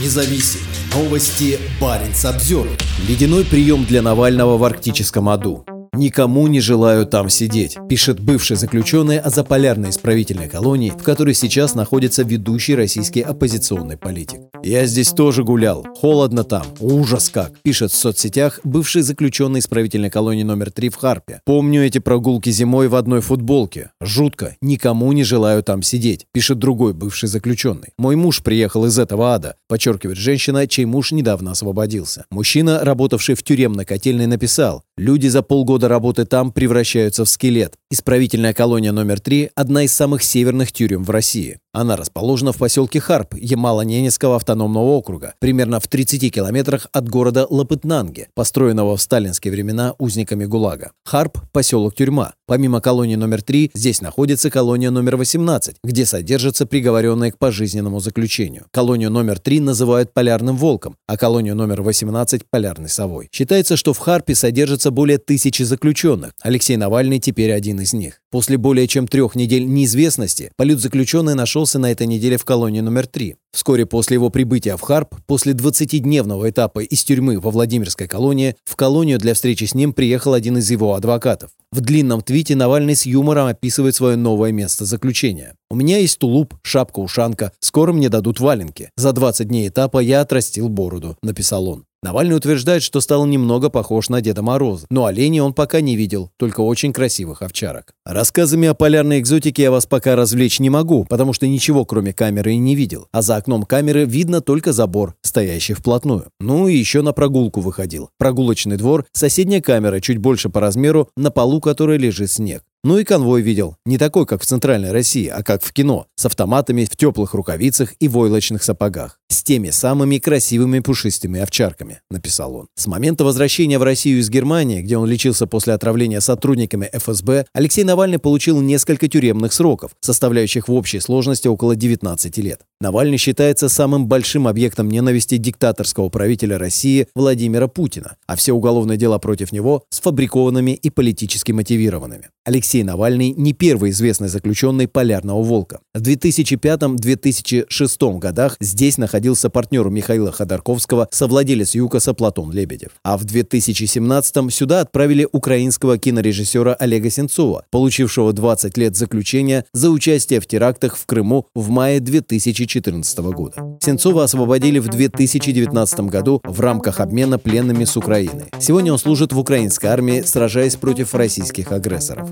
независим. Новости Баренц обзор. Ледяной прием для Навального в арктическом аду. «Никому не желаю там сидеть», пишет бывший заключенный о заполярной исправительной колонии, в которой сейчас находится ведущий российский оппозиционный политик. «Я здесь тоже гулял. Холодно там. Ужас как», пишет в соцсетях бывший заключенный исправительной колонии номер 3 в Харпе. «Помню эти прогулки зимой в одной футболке. Жутко. Никому не желаю там сидеть», пишет другой бывший заключенный. «Мой муж приехал из этого ада», подчеркивает женщина, чей муж недавно освободился. Мужчина, работавший в тюремной котельной, написал «Люди за полгода года работы там превращаются в скелет. Исправительная колония номер 3 – одна из самых северных тюрем в России. Она расположена в поселке Харп Ямало-Ненецкого автономного округа, примерно в 30 километрах от города Лапытнанге, построенного в сталинские времена узниками ГУЛАГа. Харп – поселок-тюрьма. Помимо колонии номер 3, здесь находится колония номер 18, где содержатся приговоренные к пожизненному заключению. Колонию номер 3 называют полярным волком, а колонию номер 18 – полярной совой. Считается, что в Харпе содержится более тысячи заключенных. Алексей Навальный теперь один из них. После более чем трех недель неизвестности политзаключенный нашелся на этой неделе в колонии номер 3. Вскоре после его прибытия в Харп, после 20-дневного этапа из тюрьмы во Владимирской колонии, в колонию для встречи с ним приехал один из его адвокатов. В длинном твите Навальный с юмором описывает свое новое место заключения. «У меня есть тулуп, шапка-ушанка, скоро мне дадут валенки. За 20 дней этапа я отрастил бороду», — написал он. Навальный утверждает, что стал немного похож на Деда Мороза, но оленей он пока не видел, только очень красивых овчарок. Рассказами о полярной экзотике я вас пока развлечь не могу, потому что ничего кроме камеры и не видел, а за окном камеры видно только забор, стоящий вплотную. Ну и еще на прогулку выходил. Прогулочный двор, соседняя камера, чуть больше по размеру, на полу которой лежит снег. Ну и конвой видел. Не такой, как в Центральной России, а как в кино. С автоматами, в теплых рукавицах и войлочных сапогах. С теми самыми красивыми пушистыми овчарками, написал он. С момента возвращения в Россию из Германии, где он лечился после отравления сотрудниками ФСБ, Алексей Навальный получил несколько тюремных сроков, составляющих в общей сложности около 19 лет. Навальный считается самым большим объектом ненависти диктаторского правителя России Владимира Путина, а все уголовные дела против него сфабрикованными и политически мотивированными. Алексей Навальный не первый известный заключенный «Полярного волка». В 2005-2006 годах здесь находился партнер Михаила Ходорковского, совладелец ЮКОСа Платон Лебедев. А в 2017 сюда отправили украинского кинорежиссера Олега Сенцова, получившего 20 лет заключения за участие в терактах в Крыму в мае 2014 года. Сенцова освободили в 2019 году в рамках обмена пленными с Украины. Сегодня он служит в украинской армии, сражаясь против российских агрессоров.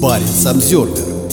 Парень Самсервер